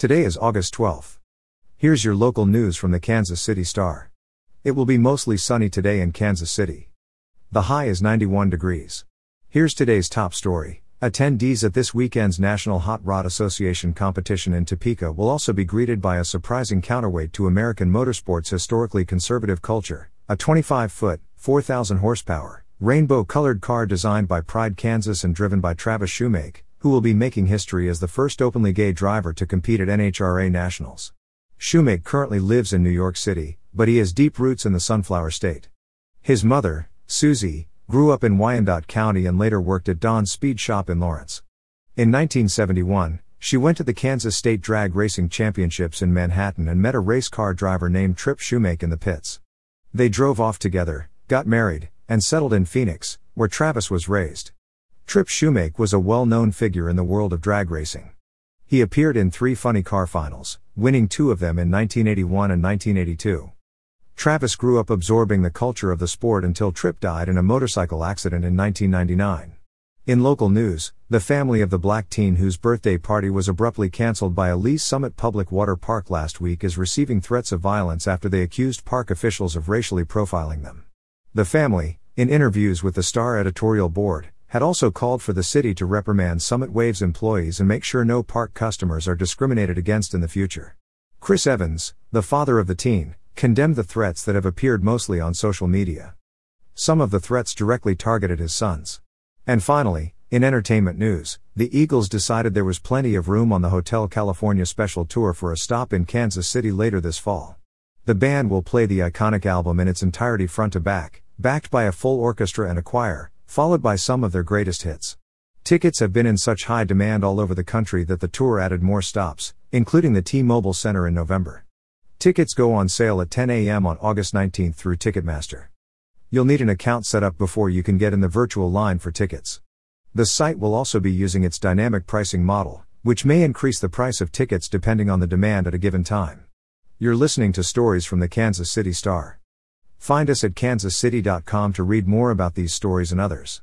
Today is August 12th. Here's your local news from the Kansas City Star. It will be mostly sunny today in Kansas City. The high is 91 degrees. Here's today's top story. Attendees at this weekend's National Hot Rod Association competition in Topeka will also be greeted by a surprising counterweight to American motorsports' historically conservative culture a 25 foot, 4,000 horsepower, rainbow colored car designed by Pride Kansas and driven by Travis Shoemake, who will be making history as the first openly gay driver to compete at NHRA Nationals. Shoemake currently lives in New York City, but he has deep roots in the Sunflower State. His mother, Susie, grew up in Wyandotte County and later worked at Don's Speed Shop in Lawrence. In 1971, she went to the Kansas State Drag Racing Championships in Manhattan and met a race car driver named Trip Shoemake in the pits. They drove off together, got married, and settled in Phoenix, where Travis was raised. Trip Shoemake was a well known figure in the world of drag racing. He appeared in three funny car finals, winning two of them in 1981 and 1982. Travis grew up absorbing the culture of the sport until Trip died in a motorcycle accident in 1999. In local news, the family of the black teen whose birthday party was abruptly canceled by a Lee's Summit Public Water Park last week is receiving threats of violence after they accused park officials of racially profiling them. The family, in interviews with the Star editorial board, had also called for the city to reprimand Summit Waves employees and make sure no park customers are discriminated against in the future. Chris Evans, the father of the teen, condemned the threats that have appeared mostly on social media. Some of the threats directly targeted his sons. And finally, in entertainment news, the Eagles decided there was plenty of room on the Hotel California special tour for a stop in Kansas City later this fall. The band will play the iconic album in its entirety front to back, backed by a full orchestra and a choir, followed by some of their greatest hits. Tickets have been in such high demand all over the country that the tour added more stops, including the T-Mobile Center in November. Tickets go on sale at 10 a.m. on August 19 through Ticketmaster. You'll need an account set up before you can get in the virtual line for tickets. The site will also be using its dynamic pricing model, which may increase the price of tickets depending on the demand at a given time. You're listening to stories from the Kansas City Star. Find us at kansascity.com to read more about these stories and others.